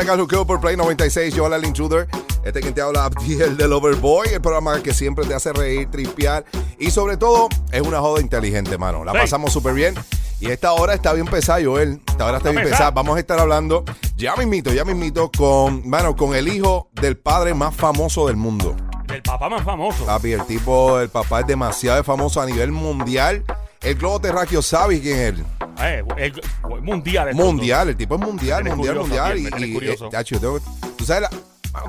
acá al Juqueo por Play 96. Yo, el intruder. Este quien te habla, Abdiel del Overboy. El programa que siempre te hace reír, tripear. Y sobre todo, es una joda inteligente, mano. La Sí. pasamos súper bien. Y esta hora está bien pesada, Joel. Esta hora está Está bien pesada. pesada. Vamos a estar hablando, ya mismito, ya mismito, con, mano, con el hijo del padre más famoso del mundo. El papá más famoso. Papi, el tipo, el papá es demasiado famoso a nivel mundial. El globo terráqueo sabe quién es él. Eh, el- el mundial. Mundial, el tipo es mundial, mundial, mundial. Y, eh, tacho, tengo tú, sabes la-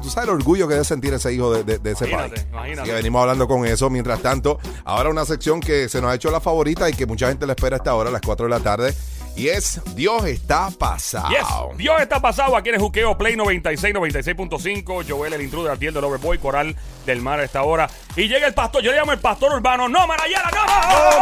tú sabes el orgullo que debe sentir ese hijo de, de- de ese Imagínate, país. imagínate. Así que venimos hablando con eso. Mientras tanto, ahora una sección que se nos ha hecho la favorita y que mucha gente la espera a esta hora, a las 4 de la tarde. Y es Dios está pasado. Dios está pasado aquí en el Juqueo Play 96, 96.5. Joel, el intruder, Artiel del Overboy, Coral del Mar a esta hora. Y llega el pastor, yo le llamo el pastor urbano. ¡No, Marayala, no!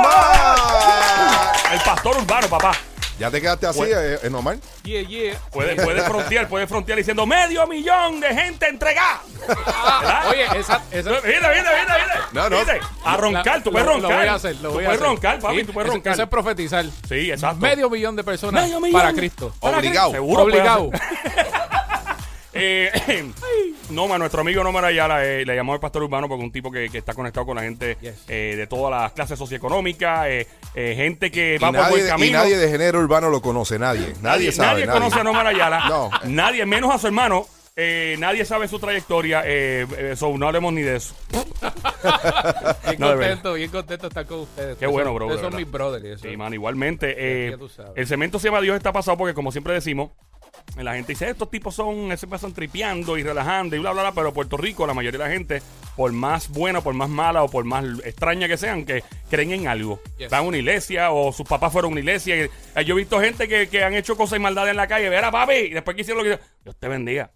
¡No! El pastor urbano, papá. ¿Ya te quedaste así, Pues- eh, eh, normal? Yeah, yeah. Puede, puede frontear, puede frontear diciendo medio millón de gente entregada. ¿Verdad? Oye, esa, esa Mira, mira, mira, mira. No, no. A roncar, tú puedes lo- roncar. Lo voy a hacer, lo Tú voy a puedes hacer. roncar, papi, Sí, tú puedes eso- roncar. Eso es profetizar. Sí, exacto. Medio millón de personas Medio millón. para Cristo. Obligado. Seguro Obligado. Eh, Noma, nuestro amigo Noma Ayala, eh, le llamó el pastor urbano porque es un tipo que, que está conectado con la gente Yes. eh, de todas las clases socioeconómicas, eh, eh, gente que Y va por buen de- y camino. nadie de género urbano lo conoce, nadie. Nadie, sabe. nadie conoce a Noma Ayala. No. Nadie, menos a su hermano. eh, nadie sabe su trayectoria. So, no hablemos ni de eso. Bien No, contento, bien contento de estar con ustedes. Qué bueno, bro, Ustedes de son mis brothers. y eso. Sí, mano, igualmente. eh, el cemento se llama Dios está pasado porque, como siempre decimos, la gente dice, estos tipos son, se pasan tripeando y relajando y bla, bla, bla, pero Puerto Rico, la mayoría de la gente, por más buena, por más mala o por más extraña que sean, que creen en algo. Yes. Van a una iglesia o sus papás fueron a una iglesia. y, eh, yo he visto gente que, que han hecho cosas y maldades en la calle, verá papi, y después que hicieron lo que Dios te bendiga.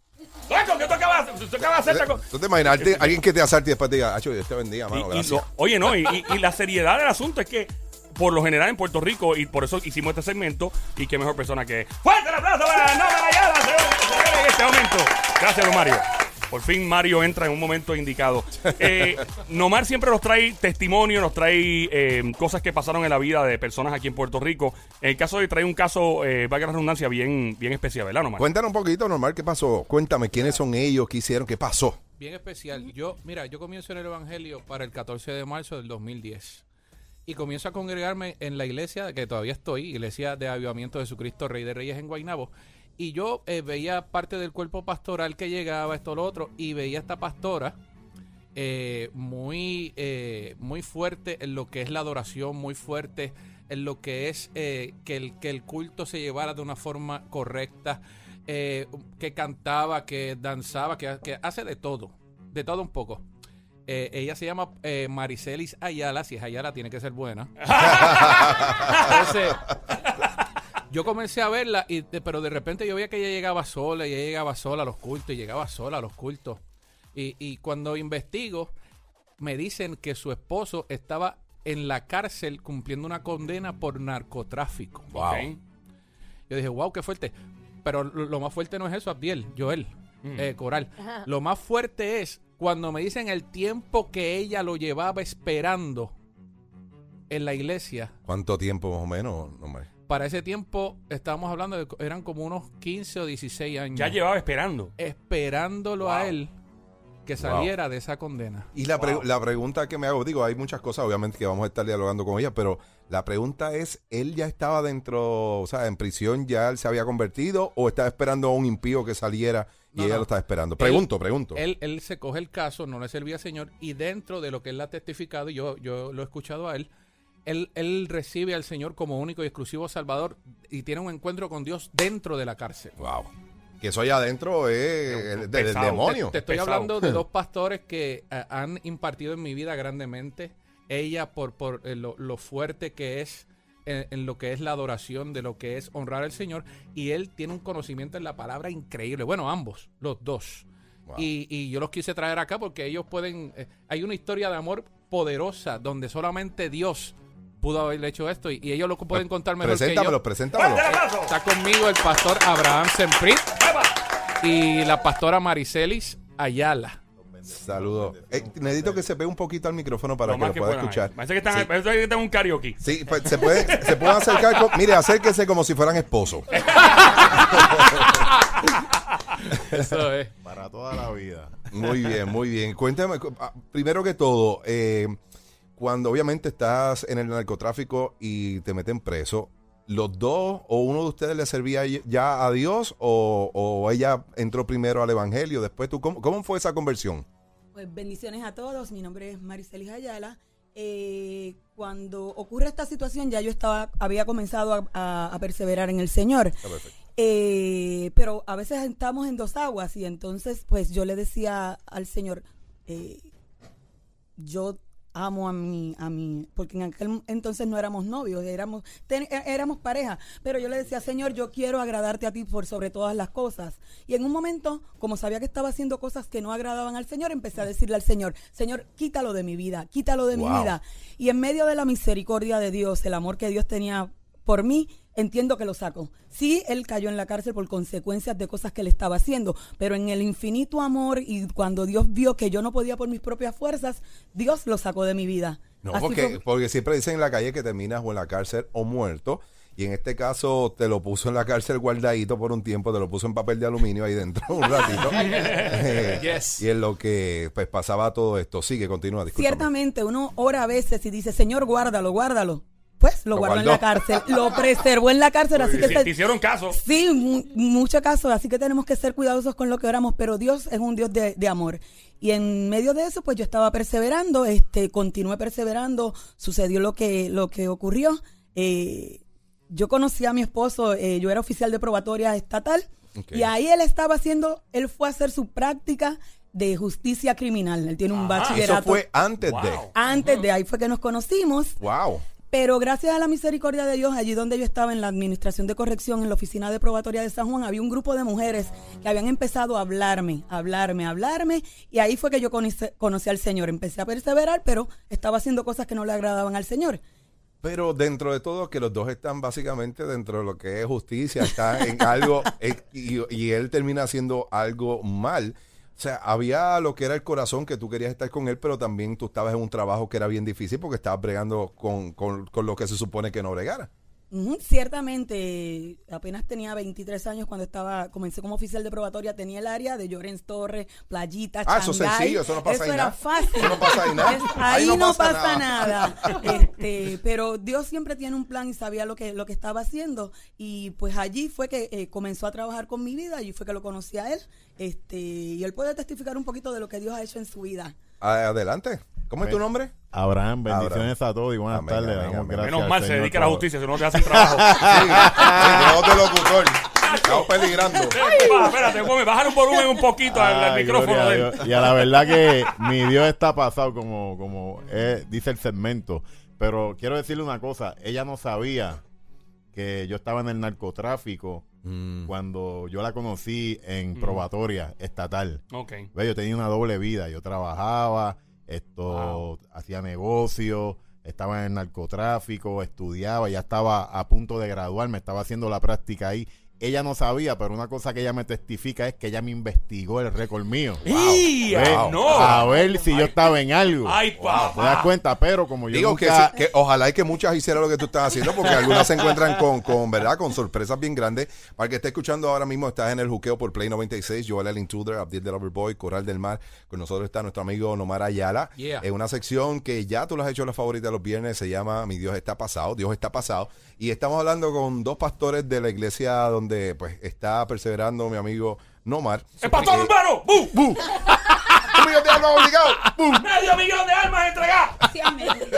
¿qué tú acabas de hacer? ¿Tú acabas de hacer esta cosa? ¿Tú te imaginas alguien- que te asalte y después te diga, Acho, Dios te bendiga, mano, y oye, no, y, y- y la seriedad del asunto es que, por lo general en Puerto Rico, y por eso hicimos este segmento, y qué mejor persona que. ¡Fuerte el aplauso para señores, en este momento! Gracias, don Mario. Por fin Mario entra en un momento indicado. Eh, Nomar siempre nos trae testimonio, nos trae eh, cosas que pasaron en la vida de personas aquí en Puerto Rico. En el caso de trae un caso, eh, valga la redundancia, bien, bien especial, ¿verdad, Nomar? Cuéntanos un poquito, normal, ¿qué pasó? Cuéntame, ¿quiénes son ellos? ¿Qué hicieron? ¿Qué pasó? Bien especial. Yo, mira, yo comienzo en el Evangelio para el 14 de marzo del 2010. Y comienzo a congregarme en la iglesia, que todavía estoy, Iglesia de Avivamiento de Jesucristo, Rey de Reyes en Guaynabo. Y yo eh, veía parte del cuerpo pastoral que llegaba, esto, lo otro, y veía esta pastora eh, muy, eh, muy fuerte en lo que es la adoración, muy fuerte en lo que es que, el, que el culto se llevara de una forma correcta, que cantaba, que danzaba, que, que hace de todo, de todo un poco. Eh, ella se llama eh, Maricelis Ayala, si es Ayala tiene que ser buena. Entonces, yo comencé a verla, y, de- pero de repente yo veía que ella llegaba sola, y ella llegaba sola a los cultos, y llegaba sola a los cultos. Y, y cuando investigo, me dicen que su esposo estaba en la cárcel cumpliendo una condena por narcotráfico. Ok. Yo dije, wow, qué fuerte. Pero lo, lo más fuerte no es eso, Abdiel, Joel, eh, Coral. Lo más fuerte es cuando me dicen el tiempo que ella lo llevaba esperando en la iglesia. ¿Cuánto tiempo más o menos, normal? Para ese tiempo estábamos hablando de eran como unos 15 o 16 años. Ya llevaba esperando. esperándolo Wow. a él que saliera de esa condena. Y la, pre- Wow. la pregunta que me hago, digo, hay muchas cosas, obviamente, que vamos a estar dialogando con ella, pero la pregunta es, ¿él ya estaba dentro, o sea, en prisión, ya él se había convertido o estaba esperando a un impío que saliera y No, ella no. lo estaba esperando? Pregunto, pregunto. Él, él se coge el caso, no le servía al Señor, y dentro de lo que él ha testificado, y yo, yo lo he escuchado a él, él, él recibe al Señor como único y exclusivo Salvador y tiene un encuentro con Dios dentro de la cárcel. Wow. Que eso allá adentro es el- del demonio. Te estoy Pesado. hablando de dos pastores que eh, han impartido en mi vida grandemente. Ella por, por eh, lo, lo fuerte que es en, en lo que es la adoración, de lo que es honrar al Señor. Y él tiene un conocimiento en la palabra increíble. Bueno, ambos, los dos. Wow. Y, y yo los quise traer acá porque ellos pueden... eh, hay una historia de amor poderosa donde solamente Dios pudo haber hecho esto y, y ellos lo pueden contar mejor que Preséntamelo, yo. preséntamelo. Está conmigo el pastor Abraham Semprit y la pastora Maricelis Ayala. Saludos. Eh, necesito que se pegue un poquito al micrófono para que lo que pueda escuchar. Parece que están, Sí. parece que están en un karaoke. Sí, pues, se, puede, se pueden acercar. con- mire, acérquese como si fueran esposos. Eso es. Para toda la vida. Muy bien, muy bien. Cuéntame, cu- ah, primero que todo, eh, cuando obviamente estás en el narcotráfico y te meten preso, ¿los dos o uno de ustedes le servía ya a Dios o, o ella entró primero al Evangelio, después tú? ¿Cómo, cómo fue esa conversión? Pues bendiciones a todos, mi nombre es Maricelis Ayala. Eh, cuando ocurre esta situación ya yo estaba, había comenzado a, a- a perseverar en el Señor. Perfecto. Eh, pero a veces estamos en dos aguas y entonces pues yo le decía al Señor, eh, yo amo a mi, a mi, porque en aquel entonces no éramos novios, éramos, ten- é- éramos pareja, pero yo le decía, Señor, yo quiero agradarte a ti por sobre todas las cosas. Y en un momento, como sabía que estaba haciendo cosas que no agradaban al Señor, empecé a decirle al Señor, Señor, quítalo de mi vida, quítalo de mi vida. Y en medio de la misericordia de Dios, el amor que Dios tenía por mí, entiendo que lo saco. Sí, él cayó en la cárcel por consecuencias de cosas que él estaba haciendo, pero en el infinito amor y cuando Dios vio que yo no podía por mis propias fuerzas, Dios lo sacó de mi vida. No, Así porque, fue- porque siempre dicen en la calle que terminas o en la cárcel o muerto. Y en este caso te lo puso en la cárcel guardadito por un tiempo, te lo puso en papel de aluminio ahí dentro un ratito. Eh, Yes. Y en lo que pues pasaba todo esto. Sigue, continúa, discúlpame. Ciertamente, uno ora a veces y dice, Señor, guárdalo, guárdalo. Pues lo, Lo guardó en la cárcel, lo preservó en la cárcel, así que te hicieron caso. Sí, mu- mucho caso, así que tenemos que ser cuidadosos con lo que oramos, pero Dios es un Dios de, de amor. Y en medio de eso, pues yo estaba perseverando, este, continué perseverando, sucedió lo que, lo que ocurrió. Eh, yo conocí a mi esposo, eh, yo era oficial de probatoria estatal, y ahí él estaba haciendo, él fue a hacer su práctica de justicia criminal. Él tiene un Ajá. bachillerato. Eso fue antes de. Antes de ahí fue que nos conocimos. Wow. Pero gracias a la misericordia de Dios, allí donde yo estaba en la administración de corrección, en la oficina de probatoria de San Juan, había un grupo de mujeres que habían empezado a hablarme, a hablarme, a hablarme, y ahí fue que yo conocí, conocí al Señor. Empecé a perseverar, pero estaba haciendo cosas que no le agradaban al Señor. Pero dentro de todo, que los dos están básicamente dentro de lo que es justicia, están en algo, eh, y él termina haciendo algo mal. O sea, había lo que era el corazón, que tú querías estar con él, pero también tú estabas en un trabajo que era bien difícil porque estabas bregando con, con, con lo que se supone que no bregara. Ciertamente, apenas tenía 23 años cuando estaba, comencé como oficial de probatoria, tenía el área de Llorens Torres, Playita, Ah, eso es sencillo, eso no pasa ahí era nada. fácil. Eso no pasa ahí nada. Ahí ahí no no, pasa pasa, nada. nada. Este, pero Dios siempre tiene un plan y sabía lo que, lo que estaba haciendo. Y pues allí fue que eh, comenzó a trabajar con mi vida, allí fue que lo conocí a él. Este, y él puede testificar un poquito de lo que Dios ha hecho en su vida. Adelante. ¿Cómo es tu nombre? Abraham, bendiciones a todos y buenas Amén, tardes. amén, Damos amén. gracias Menos al mal se dedica a la justicia, si no te hacen trabajo. Sí, de locutor. Estamos peligrando. Espérate, Gómez, bájale un volumen un poquito al, micrófono de él. Y a la verdad que mi Dios está pasado, como, como dice el segmento. Pero quiero decirle una cosa: ella no sabía que yo estaba en el narcotráfico Mm. cuando yo la conocí en probatoria estatal. Ok. Ve, Yo tenía una doble vida. Yo trabajaba, esto, Wow. hacía negocios, estaba en el narcotráfico, estudiaba, ya estaba a punto de graduarme, estaba haciendo la práctica ahí. Ella no sabía, pero una cosa que ella me testifica es que ella me investigó el récord mío. ¡Y! Ve, ay, no! A ver si yo estaba en algo. ¡Ay, ¿Te das cuenta? Pero como yo Digo que, nunca... sí, que ojalá y que muchas hicieran lo que tú estás haciendo, porque algunas se encuentran con, con, ¿verdad? Con sorpresas bien grandes. Para el que esté escuchando ahora mismo, estás en el juqueo por Play 96, Joel el Intruder, Abdiel del Overboy, Coral del Mar. Con nosotros está nuestro amigo Nomar Ayala. Yeah. En una sección que ya tú lo has hecho la favorita los viernes, se llama Mi Dios está pasado, Dios está pasado. Y estamos hablando con dos pastores de la iglesia donde pues está perseverando mi amigo Nomar. ¡El pastor Eh, urbano! ¡Bu! ¡Bu! ¡Un millón de almas obligado! ¡Bum! ¡Medio millón de almas entregadas!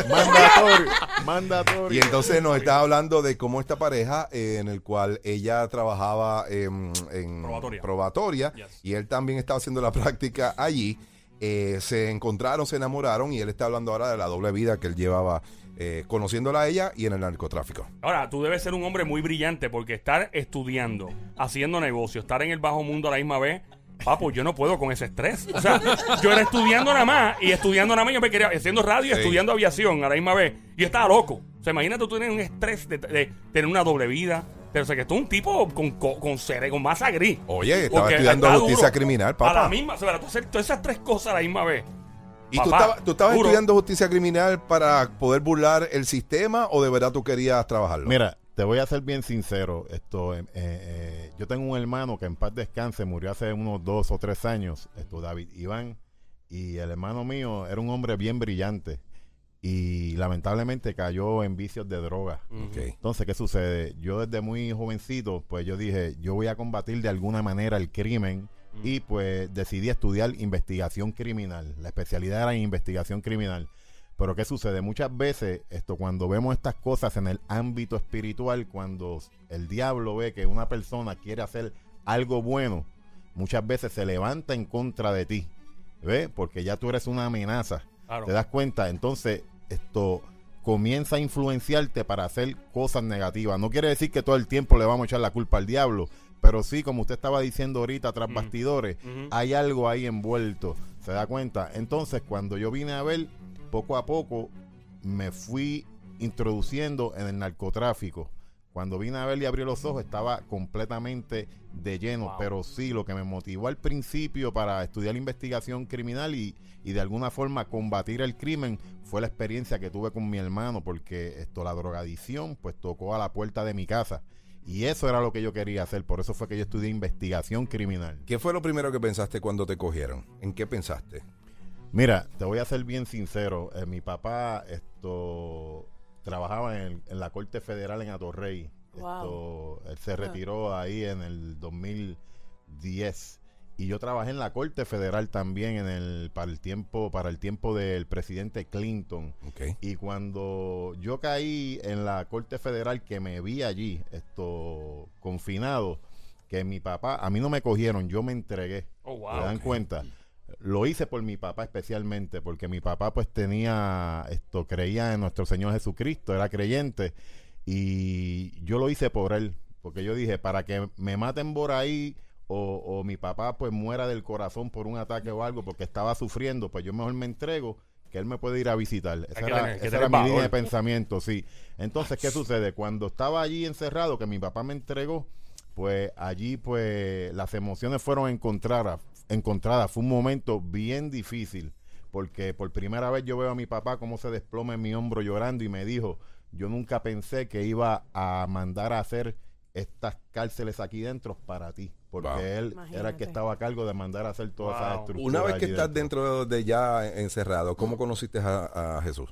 Mandatorio, mandatorio. Y entonces nos está hablando de cómo esta pareja, eh, en el cual ella trabajaba en, en Probatoria. probatoria, Yes. y él también estaba haciendo la práctica allí, eh, se encontraron, se enamoraron y él está hablando ahora de la doble vida que él llevaba eh, conociéndola a ella y en el narcotráfico. Ahora, tú debes ser un hombre muy brillante porque estar estudiando, haciendo negocio, estar en el bajo mundo a la misma vez, papo, yo no puedo con ese estrés. O sea, yo era estudiando nada más y estudiando nada más, yo me quería, haciendo radio y Sí. estudiando aviación a la misma vez. Y yo estaba loco. O sea, imagínate tú tener un estrés de, de tener una doble vida. Pero o sea, que tú un tipo con, con, con, cere- con masa gris. Oye, estaba Porque estudiando está justicia duro. criminal, A la papá. misma, o sea, tú hacer todas esas tres cosas a la misma vez. ¿Y tú Papá, estabas, tú estabas duro. estudiando justicia criminal para poder burlar el sistema o de verdad tú querías trabajarlo? Mira, te voy a ser bien sincero. Esto, eh, eh, yo tengo un hermano que en paz descanse, murió hace unos dos o tres años, esto, David Iván, y el hermano mío era un hombre bien brillante y lamentablemente cayó en vicios de droga. Entonces, ¿qué sucede? Yo desde muy jovencito, pues yo dije, yo voy a combatir de alguna manera el crimen y pues decidí estudiar investigación criminal. La especialidad era en investigación criminal. Pero ¿qué sucede? Muchas veces, esto cuando vemos estas cosas en el ámbito espiritual, cuando el diablo ve que una persona quiere hacer algo bueno, muchas veces se levanta en contra de ti. ¿Ves? Porque ya tú eres una amenaza. Claro. ¿Te das cuenta? Entonces, esto comienza a influenciarte para hacer cosas negativas. No quiere decir que todo el tiempo le vamos a echar la culpa al diablo, pero sí, como usted estaba diciendo ahorita, tras Mm. bastidores, hay algo ahí envuelto. ¿Se da cuenta? Entonces, cuando yo vine a ver, poco a poco me fui introduciendo en el narcotráfico. Cuando vine a ver y abrí los ojos, estaba completamente de lleno. Wow. Pero sí, lo que me motivó al principio para estudiar investigación criminal y, y de alguna forma combatir el crimen fue la experiencia que tuve con mi hermano, porque esto, la drogadicción, pues tocó a la puerta de mi casa. Y eso era lo que yo quería hacer. Por eso fue que yo estudié investigación criminal. ¿Qué fue lo primero que pensaste cuando te cogieron? ¿En qué pensaste? Mira, te voy a ser bien sincero. Eh, mi papá esto trabajaba en, el- en la Corte Federal en Atorrey. Esto, él se retiró ahí en el 2010 y yo trabajé en la Corte Federal también en el para el tiempo para el tiempo del presidente Clinton. Y cuando yo caí en la Corte Federal, que me vi allí, esto confinado, que mi papá, a mí no me cogieron, yo me entregué. Oh, wow. ¿Se dan cuenta? Lo hice por mi papá especialmente, porque mi papá pues tenía, esto, creía en nuestro Señor Jesucristo, era creyente, y yo lo hice por él, porque yo dije, para que me maten por ahí, o, o mi papá pues muera del corazón por un ataque o algo, porque estaba sufriendo, pues yo mejor me entrego, que él me puede ir a visitar. Esa que era, tener- esa era mi valor. línea de pensamiento, sí. Entonces, ¿qué sucede? Cuando estaba allí encerrado, que mi papá me entregó, pues allí pues las emociones fueron encontradas, encontradas. Fue un momento bien difícil, porque por primera vez yo veo a mi papá cómo se desploma en mi hombro llorando y me dijo, yo nunca pensé que iba a mandar a hacer estas cárceles aquí dentro para ti, porque Wow. él era el que estaba a cargo de mandar a hacer todas esas Wow. estructuras. Una vez que estás dentro de ya encerrado, ¿cómo conociste a, a Jesús?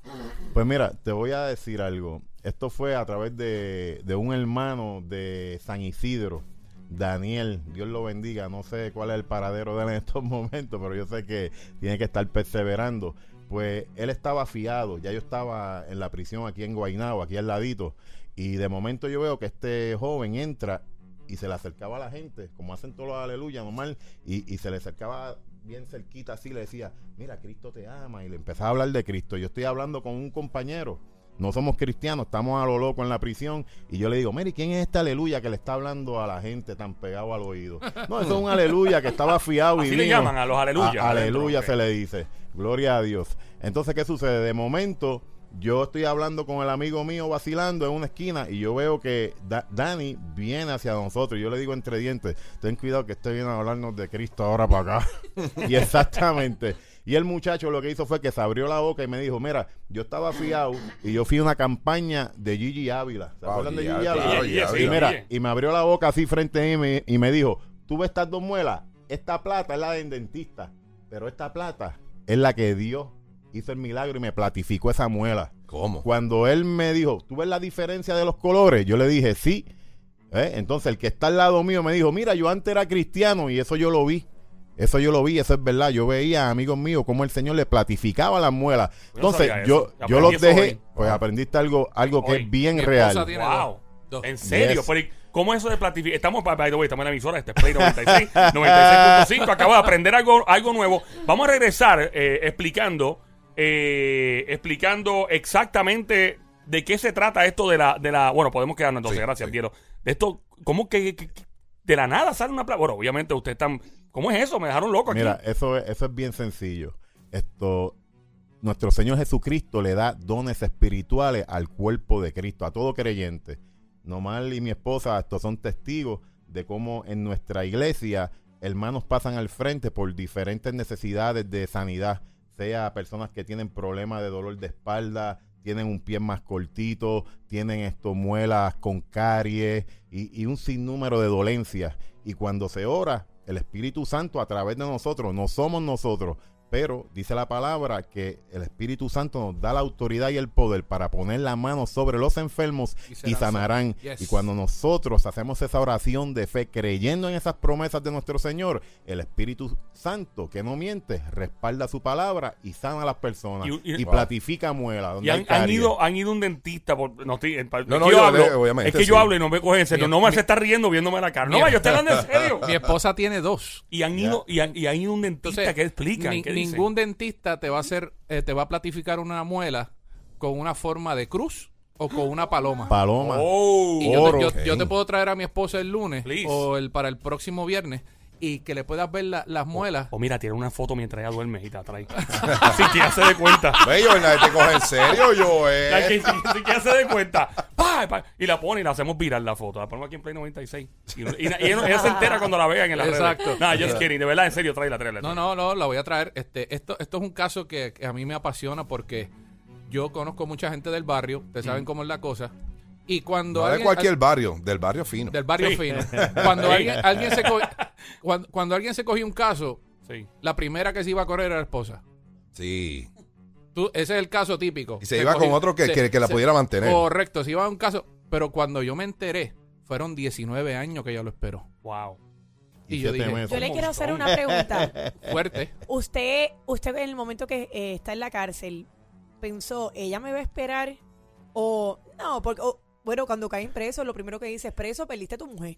Pues mira, te voy a decir algo. Esto fue a través de, de un hermano de San Isidro, Daniel. Dios lo bendiga. No sé cuál es el paradero de él en estos momentos, pero yo sé que tiene que estar perseverando. Pues él estaba fiado. Ya yo estaba en la prisión aquí en Guaynabo, aquí al ladito. Y de momento yo veo que este joven entra y se le acercaba a la gente, como hacen todos los aleluya, normal, y, y se le acercaba bien cerquita así, le decía, mira, Cristo te ama, y le empezaba a hablar de Cristo. Yo estoy hablando con un compañero, no somos cristianos, estamos a lo loco en la prisión, y yo le digo, mire, ¿quién es este aleluya que le está hablando a la gente tan pegado al oído? No, eso es un aleluya que estaba fiado y Así le llaman a los aleluya. A- aleluya adentro, se le dice. Gloria a Dios. Entonces, ¿qué sucede? De momento, yo estoy hablando con el amigo mío vacilando en una esquina y yo veo que Da- Dani viene hacia nosotros. Y yo le digo entre dientes, ten cuidado que este viene a hablarnos de Cristo ahora para acá. y exactamente. Y el muchacho lo que hizo fue que se abrió la boca y me dijo, mira, yo estaba fiado y yo fui a una campaña de Gigi Ávila. ¿Se Wow, acuerdan de Gigi Ávila, y sí, mira, y me abrió la boca así frente a mí y me, y me dijo, tú ves estas dos muelas, esta plata es la del dentista, pero esta plata es la que Dios hizo el milagro y me platificó esa muela. ¿Cómo? Cuando él me dijo, ¿tú ves la diferencia de los colores? Yo le dije, sí. ¿Eh? Entonces el que está al lado mío me dijo, mira, yo antes era cristiano y eso yo lo vi. Eso yo lo vi, eso es verdad. Yo veía a amigos míos cómo el Señor le platificaba las muelas. No Entonces yo, yo los dejé, hoy. pues aprendiste algo, algo que Hoy. es bien Mi real. tiene Wow. dos. ¿En serio? Yes. ¿Cómo eso de platificar? Estamos, by the way, estamos en la emisora, este es Play 96, 96.5. Acabo de aprender algo, algo nuevo. Vamos a regresar eh, explicando, eh, explicando exactamente de qué se trata esto de la, de la. Bueno, podemos quedarnos entonces, Sí, gracias, sí. Piero. De esto, ¿cómo que, que- que de la nada sale una plata? Bueno, obviamente ustedes están. ¿Cómo es eso? Me dejaron loco aquí. Mira, eso es, eso es bien sencillo. Esto, nuestro Señor Jesucristo le da dones espirituales al cuerpo de Cristo, a todo creyente. Normal y mi esposa, estos son testigos de cómo en nuestra iglesia hermanos pasan al frente por diferentes necesidades de sanidad, sea personas que tienen problemas de dolor de espalda, tienen un pie más cortito, tienen esto muelas con caries y, y un sinnúmero de dolencias. Y cuando se ora, el Espíritu Santo a través de nosotros, no somos nosotros, pero dice la palabra que el Espíritu Santo nos da la autoridad y el poder para poner la mano sobre los enfermos Y y, sanarán. Yes. Y cuando nosotros hacemos esa oración de fe creyendo en esas promesas de nuestro Señor, el Espíritu Santo, que no miente, respalda su palabra y sana a las personas Y- y, y- platifica muela. Y donde han, hay han ido, han ido un dentista. Por, no, estoy, en- No, es no, que yo yo hablo, es que sí. yo hablo y no me coge en serio. Mi- No me mi- se está riendo viéndome la cara. No, mi- yo estoy hablando en serio. Mi esposa tiene dos. Y han ido, y han, y han ido un dentista Entonces, que ¿qué dicen? Ningún dentista te va a hacer, eh, te va a platificar una muela con una forma de cruz o con una paloma. Paloma. Oh, Y yo, Oro. te, yo- te puedo traer a mi esposa el lunes Please. o el para el próximo viernes y que le puedas ver la- las muelas. O mira, tiene una foto mientras ella duerme y te la trae. Así que ya se dé cuenta. Ve, yo, nadie te coge en serio, yo, La que, eh. si, que ya se dé cuenta. ¡Pa! Pa! Y la pone y la hacemos viral la foto. La ponemos aquí en Play 96. Y, y- y ella, ella se entera cuando la vean en la Exacto. redes. Nada, just kidding. De verdad, en serio, tráela, tráela. No, no, no, la voy a traer. Este, esto, esto es un caso que, que a mí me apasiona porque yo conozco mucha gente del barrio, ustedes saben cómo es la cosa. Y cuando No de alguien- cualquier barrio, del barrio fino. del barrio Sí. fino, cuando Sí. alguien, alguien se co- cuando, cuando alguien se cogió un caso, Sí. la primera que se iba a correr era la esposa. Sí. Tú, ese es el caso típico. Y se iba con otro que- que- que la pudiera mantener. Correcto, se iba a un caso. Pero cuando yo me enteré, fueron 19 años que ella lo esperó. Wow. Y yo dije. Yo le ¿Cómo quiero hacer una pregunta. Fuerte. Usted, usted en el momento que eh, está en la cárcel, pensó, ¿ella me va a esperar? O no, porque, o, bueno, cuando caen presos, lo primero que dice es preso, perdiste a tu mujer.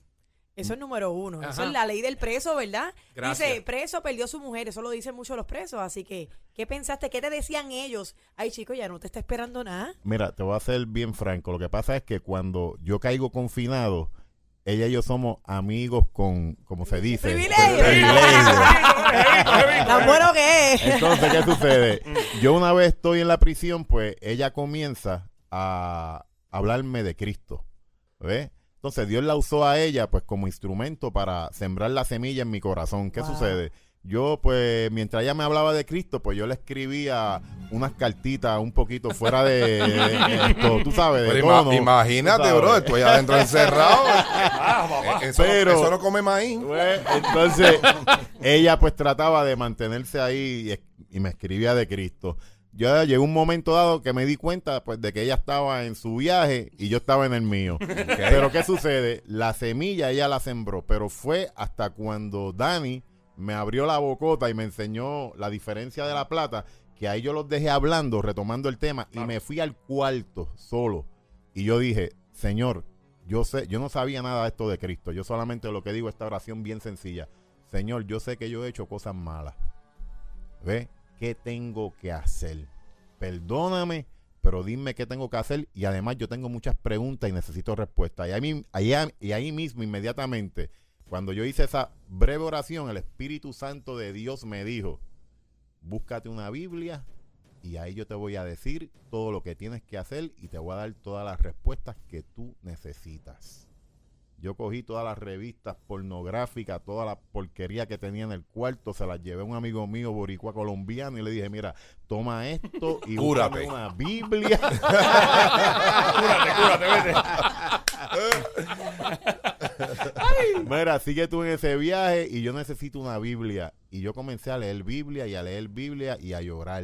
Eso es número uno. Eso es la ley del preso, ¿verdad? Gracias. Dice, preso perdió su mujer. Eso lo dicen mucho los presos. Así que, ¿qué pensaste? ¿Qué te decían ellos? Ay, chico, ya no te está esperando nada. Mira, te voy a ser bien franco. Lo que pasa es que cuando yo caigo confinado, ella y yo somos amigos con, como se dice, ¡Privilegio! privilegio. Tan bueno que es. Entonces, ¿qué sucede? Yo una vez estoy en la prisión, pues ella comienza a hablarme de Cristo. ¿Ves? Entonces Dios la usó a ella pues como instrumento para sembrar la semilla en mi corazón. ¿Qué Wow. sucede? Yo pues mientras ella me hablaba de Cristo, pues yo le escribía unas cartitas un poquito fuera de esto, tú sabes, de Pero ima- tono, imagínate, sabes. bro, estoy adentro encerrado. Ah, papá. Eh, eso, no- Pero- eso no come maíz. Pues, entonces, ella pues trataba de mantenerse ahí y me escribía de Cristo. Yo llegó un momento dado que me di cuenta pues de que ella estaba en su viaje y yo estaba en el mío. Pero ¿qué sucede? La semilla ella la sembró, pero fue hasta cuando Dani me abrió la bocota y me enseñó la diferencia de la plata, que ahí yo los dejé hablando, retomando el tema, y me fui al cuarto solo. Y yo dije, Señor, yo sé, yo no sabía nada de esto de Cristo. Yo solamente lo que digo esta oración bien sencilla. Señor, yo sé que yo he hecho cosas malas. ¿Ve? ¿Qué tengo que hacer? Perdóname, pero dime qué tengo que hacer. Y además yo tengo muchas preguntas y necesito respuestas. Y ahí, ahí- y ahí mismo, inmediatamente, cuando yo hice esa breve oración, el Espíritu Santo de Dios me dijo, búscate una Biblia y ahí yo te voy a decir todo lo que tienes que hacer y te voy a dar todas las respuestas que tú necesitas. Yo cogí todas las revistas pornográficas, toda la porquería que tenía en el cuarto, se las llevé a un amigo mío, boricua colombiano, y le dije, mira, toma esto y Cúrate. una Biblia. Cúrate, cúrate, vete. Mira, sigue tú en ese viaje y yo necesito una Biblia. Y yo comencé a leer Biblia y a leer Biblia y a llorar.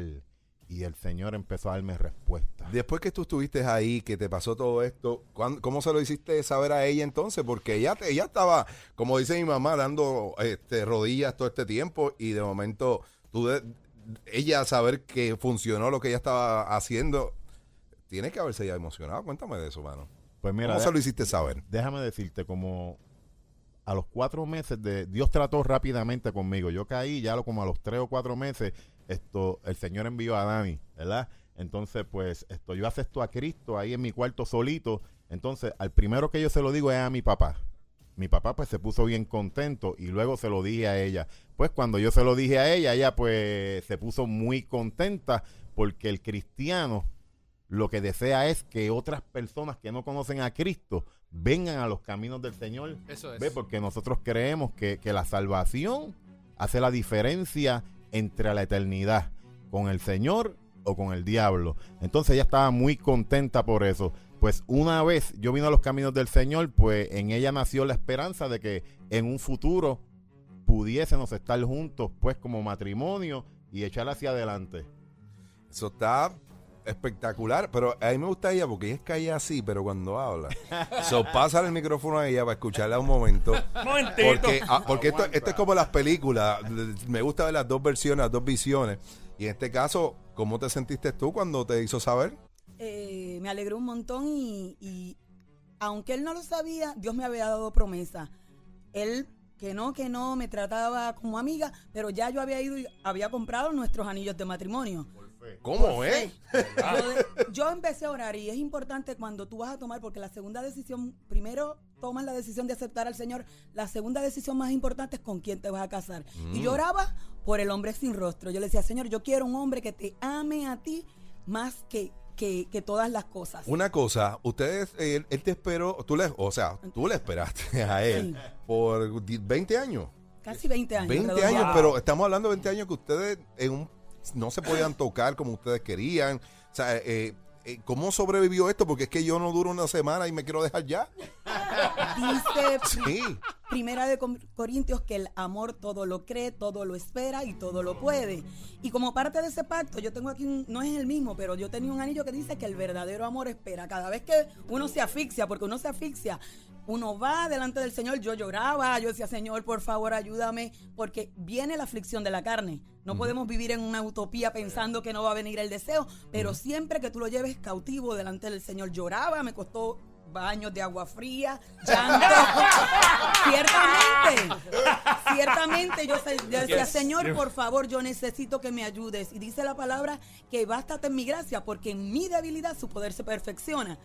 Y el Señor empezó a darme respuestas. Después que tú estuviste ahí, que te pasó todo esto, ¿cuán- ¿cómo se lo hiciste saber a ella entonces? Porque ella, te- ella estaba, como dice mi mamá, dando este, rodillas todo este tiempo y de momento tú de- ella saber que funcionó lo que ella estaba haciendo, tiene que haberse ya emocionado. Cuéntame de eso, mano. Pues mira, ¿Cómo se lo hiciste saber? déjame decirte, como a los cuatro meses de Dios trató rápidamente conmigo. Yo caí ya como a los tres o cuatro meses, esto, el Señor envió a Dani, ¿verdad? Entonces, pues, esto, yo acepto a Cristo ahí en mi cuarto solito. Entonces, al primero que yo se lo digo es a mi papá. Mi papá pues se puso bien contento y luego se lo dije a ella. Pues cuando yo se lo dije a ella, ella pues se puso muy contenta porque el cristiano lo que desea es que otras personas que no conocen a Cristo vengan a los caminos del Señor. Eso es. ¿Ve? Porque nosotros creemos que, que la salvación hace la diferencia entre la eternidad con el Señor o con el diablo. Entonces ella estaba muy contenta por eso. Pues una vez yo vine a los caminos del Señor, pues en ella nació la esperanza de que en un futuro pudiésemos estar juntos, pues como matrimonio y echar hacia adelante. Eso está espectacular, pero a mí me gusta ella porque ella es calla así, pero cuando habla. So, pasa el micrófono a ella para escucharla un momento. Momentito. Porque, ah, porque esto, esto es como las películas. Me gusta ver las dos versiones, las dos visiones. Y en este caso, ¿cómo te sentiste tú cuando te hizo saber? Eh, me alegró un montón y, y aunque él no lo sabía, Dios me había dado promesa. Él, que no, que no, me trataba como amiga, pero ya yo había ido y había comprado nuestros anillos de matrimonio. ¿Cómo Por es? fe. Yo, empecé a orar y es importante cuando tú vas a tomar, porque la segunda decisión, primero tomas la decisión de aceptar al Señor, la segunda decisión más importante es con quién te vas a casar. Y yo oraba por el hombre sin rostro. Yo le decía, Señor, yo quiero un hombre que te ame a ti más que, que, que todas las cosas. Una cosa, ustedes, él, él te esperó, tú le, o sea, tú le esperaste a él Sí. por di- 20 años. Casi 20 años. 20 redondeado. años, pero estamos hablando de 20 años que ustedes en un- no se podían tocar como ustedes querían. O sea, eh, eh, ¿cómo sobrevivió esto? Porque es que yo no duro una semana y me quiero dejar ya. Dice Sí. Primera de Corintios que el amor todo lo cree, todo lo espera y todo lo puede. Y como parte de ese pacto, yo tengo aquí, un- no es el mismo, pero yo tenía un anillo que dice que el verdadero amor espera. Cada vez que uno se asfixia, porque uno se asfixia, uno va delante del Señor, yo lloraba, yo decía, Señor, por favor, ayúdame, porque viene la aflicción de la carne. No podemos vivir en una utopía pensando que no va a venir el deseo, pero siempre que tú lo lleves cautivo delante del Señor, lloraba, me costó baños de agua fría, llanto. ciertamente, ciertamente yo, se- yo decía, Yes. Señor, por favor, yo necesito que me ayudes. Y dice la palabra que bástate en mi gracia, porque en mi debilidad su poder se perfecciona.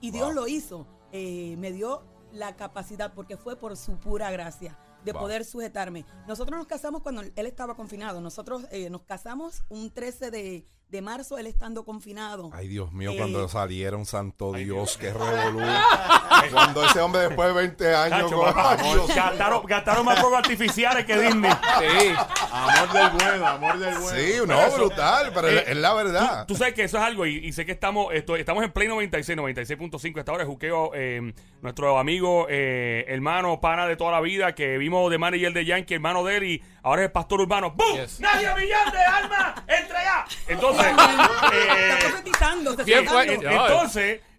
Y Dios lo hizo. Eh, me dio la capacidad, porque fue por su pura gracia, de Wow. poder sujetarme. Nosotros nos casamos cuando él estaba confinado. Nosotros eh, nos casamos un 13 de, de marzo, él estando confinado. Ay, Dios mío, Eh, cuando salieron, santo Ay, Dios, qué revolú. cuando ese hombre después de 20 años... Chacho, con- Dios gastaron, gastaron más fuegos artificiales que Disney. Sí, amor del bueno, amor del bueno. Sí, no, Pero eso- brutal, pero Eh, es la verdad. Tú sabes que eso es algo, y, y sé que estamos esto, estamos en Play 96, 96.5 esta hora. Juqueo, eh, nuestro amigo, eh, hermano, pana de toda la vida, que vimos de manager de Yankee, hermano de él, y ahora es el pastor urbano. ¡Bum! Yes. ¡Nadie brillante, alma! ¡Entrega! Entonces, Está eh, profetizando, se ¿quién está fue? dando.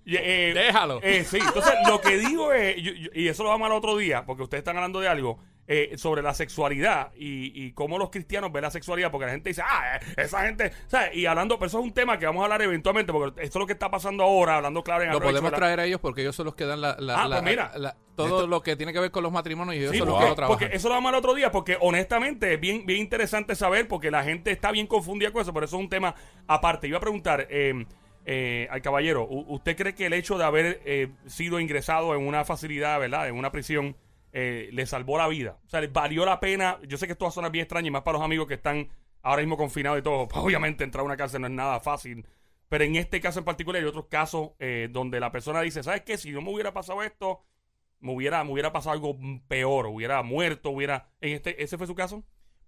Eh, eh, Déjalo. eh, sí, entonces lo que digo es, yo- yo- y eso lo vamos al otro día, porque ustedes están hablando de algo, eh, sobre la sexualidad y, y cómo los cristianos ven la sexualidad, porque la gente dice, ah, eh, esa gente, ¿sabes? Y hablando, pero eso es un tema que vamos a hablar eventualmente, porque esto es lo que está pasando ahora, hablando claro en Lo podemos ¿verdad? traer a ellos porque ellos son los que dan la, la- Ah, la- pues mira. la- todo lo que tiene que ver con los matrimonios y ellos Sí, son los porque, que lo trabajan. porque eso lo vamos al otro día, porque honestamente es bien, bien interesante saber, porque la gente está bien confundida con eso, pero eso es un tema aparte. Iba a preguntar eh, eh, al caballero, ¿u- ¿usted cree que el hecho de haber eh, sido ingresado en una facilidad, ¿verdad? En una prisión, eh, le salvó la vida? O sea, ¿le valió la pena? Yo sé que esto va a sonar bien extraño, y más para los amigos que están ahora mismo confinados y todo. Obviamente entrar a una cárcel no es nada fácil. Pero en este caso en particular hay otros casos eh, donde la persona dice, ¿sabes qué? Si no me hubiera pasado esto, me hubiera, me hubiera pasado algo peor, hubiera muerto, hubiera... En este, ¿Ese fue su caso?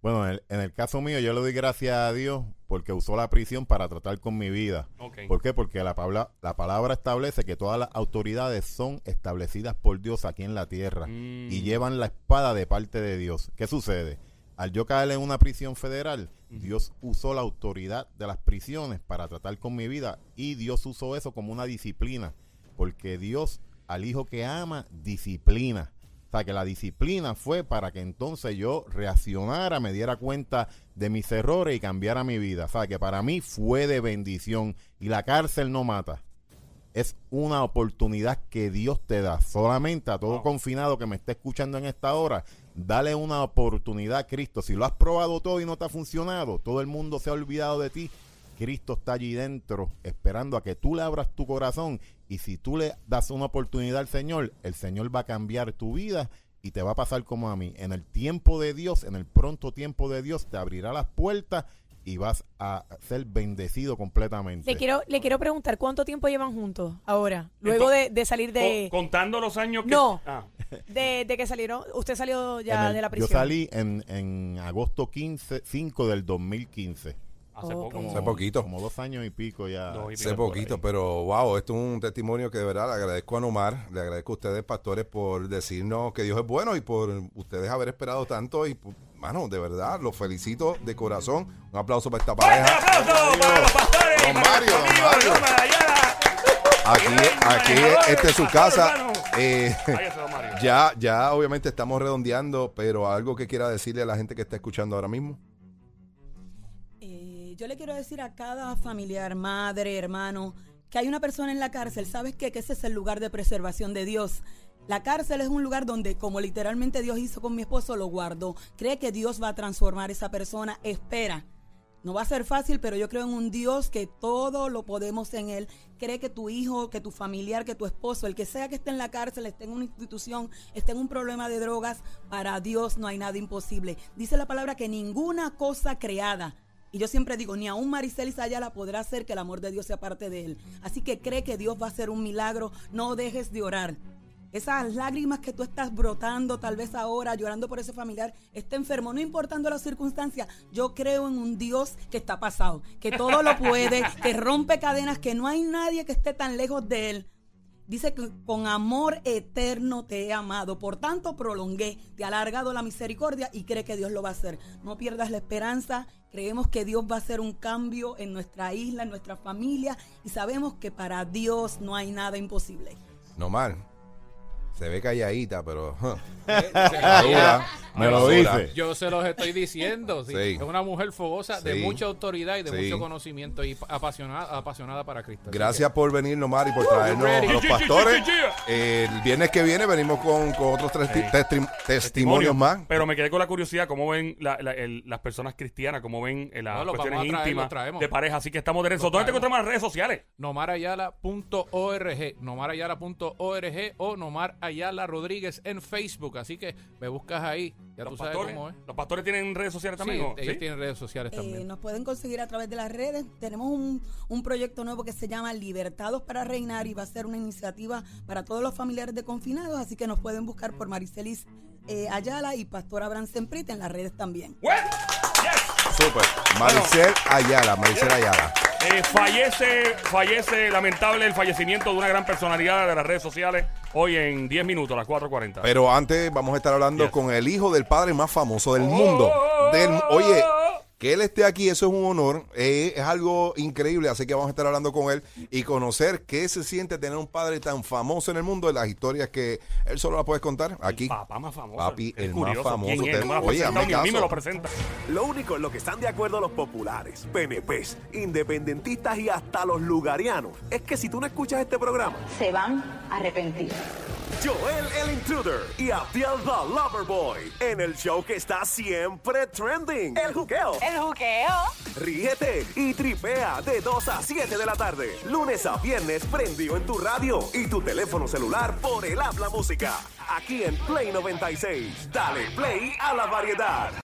Bueno, en el, en el caso mío, yo le doy gracias a Dios porque usó la prisión para tratar con mi vida. ¿Por qué? Porque la, palabra la palabra establece que todas las autoridades son establecidas por Dios aquí en la tierra Mm. y llevan la espada de parte de Dios. ¿Qué sucede? Al yo caer en una prisión federal, Dios usó la autoridad de las prisiones para tratar con mi vida y Dios usó eso como una disciplina, porque Dios al hijo que ama disciplina. Sea, que la disciplina fue para que entonces yo reaccionara, me diera cuenta de mis errores y cambiara mi vida. O sea, que para mí fue de bendición y la cárcel no mata. Es una oportunidad que Dios te da. Solamente a todo confinado que me esté escuchando en esta hora, dale una oportunidad a Cristo. Si lo has probado todo y no te ha funcionado, todo el mundo se ha olvidado de ti. Cristo está allí dentro esperando a que tú le abras tu corazón y si tú le das una oportunidad al Señor, el Señor va a cambiar tu vida y te va a pasar como a mí. En el tiempo de Dios, en el pronto tiempo de Dios, te abrirá las puertas y vas a ser bendecido completamente. Le quiero, le quiero preguntar, ¿cuánto tiempo llevan juntos ahora? Luego Entonces, de, de salir de, Co- contando los años que... No. Ah, de, de que salieron, usted salió ya el- de la prisión. Yo salí en, en agosto 15, 5 del 2015. Hace poco. Hace poquito. Como dos años y pico ya. Y Hace pico poquito, pero wow, esto es un testimonio que de verdad le agradezco a Nomar, le agradezco a ustedes, pastores, por decirnos que Dios es bueno y por ustedes haber esperado tanto. Y, mano, de verdad, los felicito de corazón. Un aplauso para esta ¡Fuerte pareja. aplauso para los pastores! Don Mario, don Mario. Aquí, aquí, esta es su casa. Eh, ya, ya, obviamente estamos redondeando, pero algo que quiera decirle a la gente que está escuchando ahora mismo. Yo le quiero decir a cada familiar, madre, hermano, que hay una persona en la cárcel. ¿Sabes qué? Que ese es el lugar de preservación de Dios. La cárcel es un lugar donde, como literalmente Dios hizo con mi esposo, lo guardó. Cree que Dios va a transformar esa persona. Espera. No va a ser fácil, pero yo creo en un Dios que todo lo podemos en Él. Cree que tu hijo, que tu familiar, que tu esposo, el que sea que esté en la cárcel, esté en una institución, esté en un problema de drogas, para Dios no hay nada imposible. Dice la palabra que ninguna cosa creada, y yo siempre digo, ni aún Maricelis Ayala podrá hacer que el amor de Dios sea parte de Él. Así que cree que Dios va a hacer un milagro. No dejes de orar. Esas lágrimas que tú estás brotando, tal vez ahora, llorando por ese familiar, está enfermo, no importando las circunstancias. Yo creo en un Dios que está pasado, que todo lo puede, que rompe cadenas, que no hay nadie que esté tan lejos de Él. Dice que con amor eterno te he amado. Por tanto, prolongué, te ha alargado la misericordia y cree que Dios lo va a hacer. No pierdas la esperanza. Creemos que Dios va a hacer un cambio en nuestra isla, en nuestra familia. Y sabemos que para Dios no hay nada imposible. Nomar, se ve calladita, pero... huh, está dura, Me lo dice. Yo se los estoy diciendo. sí. Sí. Es una mujer fogosa, de mucha autoridad y de Sí. mucho conocimiento y apasionada, apasionada para Cristo. Gracias por venir, Nomar, y por traernos los pastores. El viernes que viene venimos con, con otros tres ti- testi- testimonios más. Pero me quedé con la curiosidad, cómo ven la- la- el- las personas cristianas, cómo ven eh, las No, cuestiones traer, íntimas de pareja. Así que estamos de regreso. Los ¿Dónde te encontramos en las redes sociales? nomarayala.org, nomarayala.org o Nomar Ayala Rodríguez en Facebook. Así que me buscas ahí, ya tú Los sabes pastores, cómo es. los pastores tienen redes sociales Sí, también. ¿Sí? tienen redes sociales Eh, también. nos pueden conseguir a través de las redes. Tenemos un, un proyecto nuevo que se llama Libertados para Reinar y va a ser una iniciativa para todos los familiares de confinados. Así que nos pueden buscar por Maricelis eh, Ayala y Pastor Abraham Semprita en las redes también. Bueno, yes. Super. Maricel Ayala, Maricel Ayala. Eh, fallece, fallece, lamentable el fallecimiento de una gran personalidad de las redes sociales hoy en 10 minutos, a las 4.40. Pero antes vamos a estar hablando Yes. con el hijo del padre más famoso del mundo. Del- oye, que él esté aquí, eso es un honor. eh, es algo increíble. Así que vamos a estar hablando con él y conocer qué se siente tener un padre tan famoso en el mundo. De las historias que él solo las puedes contar aquí. Papá más famoso. Papi, el más famoso. Oye, a mí me lo presenta. Lo único en lo que están de acuerdo los populares, PNPs, independentistas y hasta los lugarianos es que si tú no escuchas este programa, se van a arrepentir. Joel el Intruder y Abdiel the Loverboy en el show que está siempre trending, El Juqueo. El juqueo. Ríete y tripea de 2 a 7 de la tarde, lunes a viernes prendido en tu radio y tu teléfono celular por el habla música. Aquí en Play 96. Dale play a la variedad.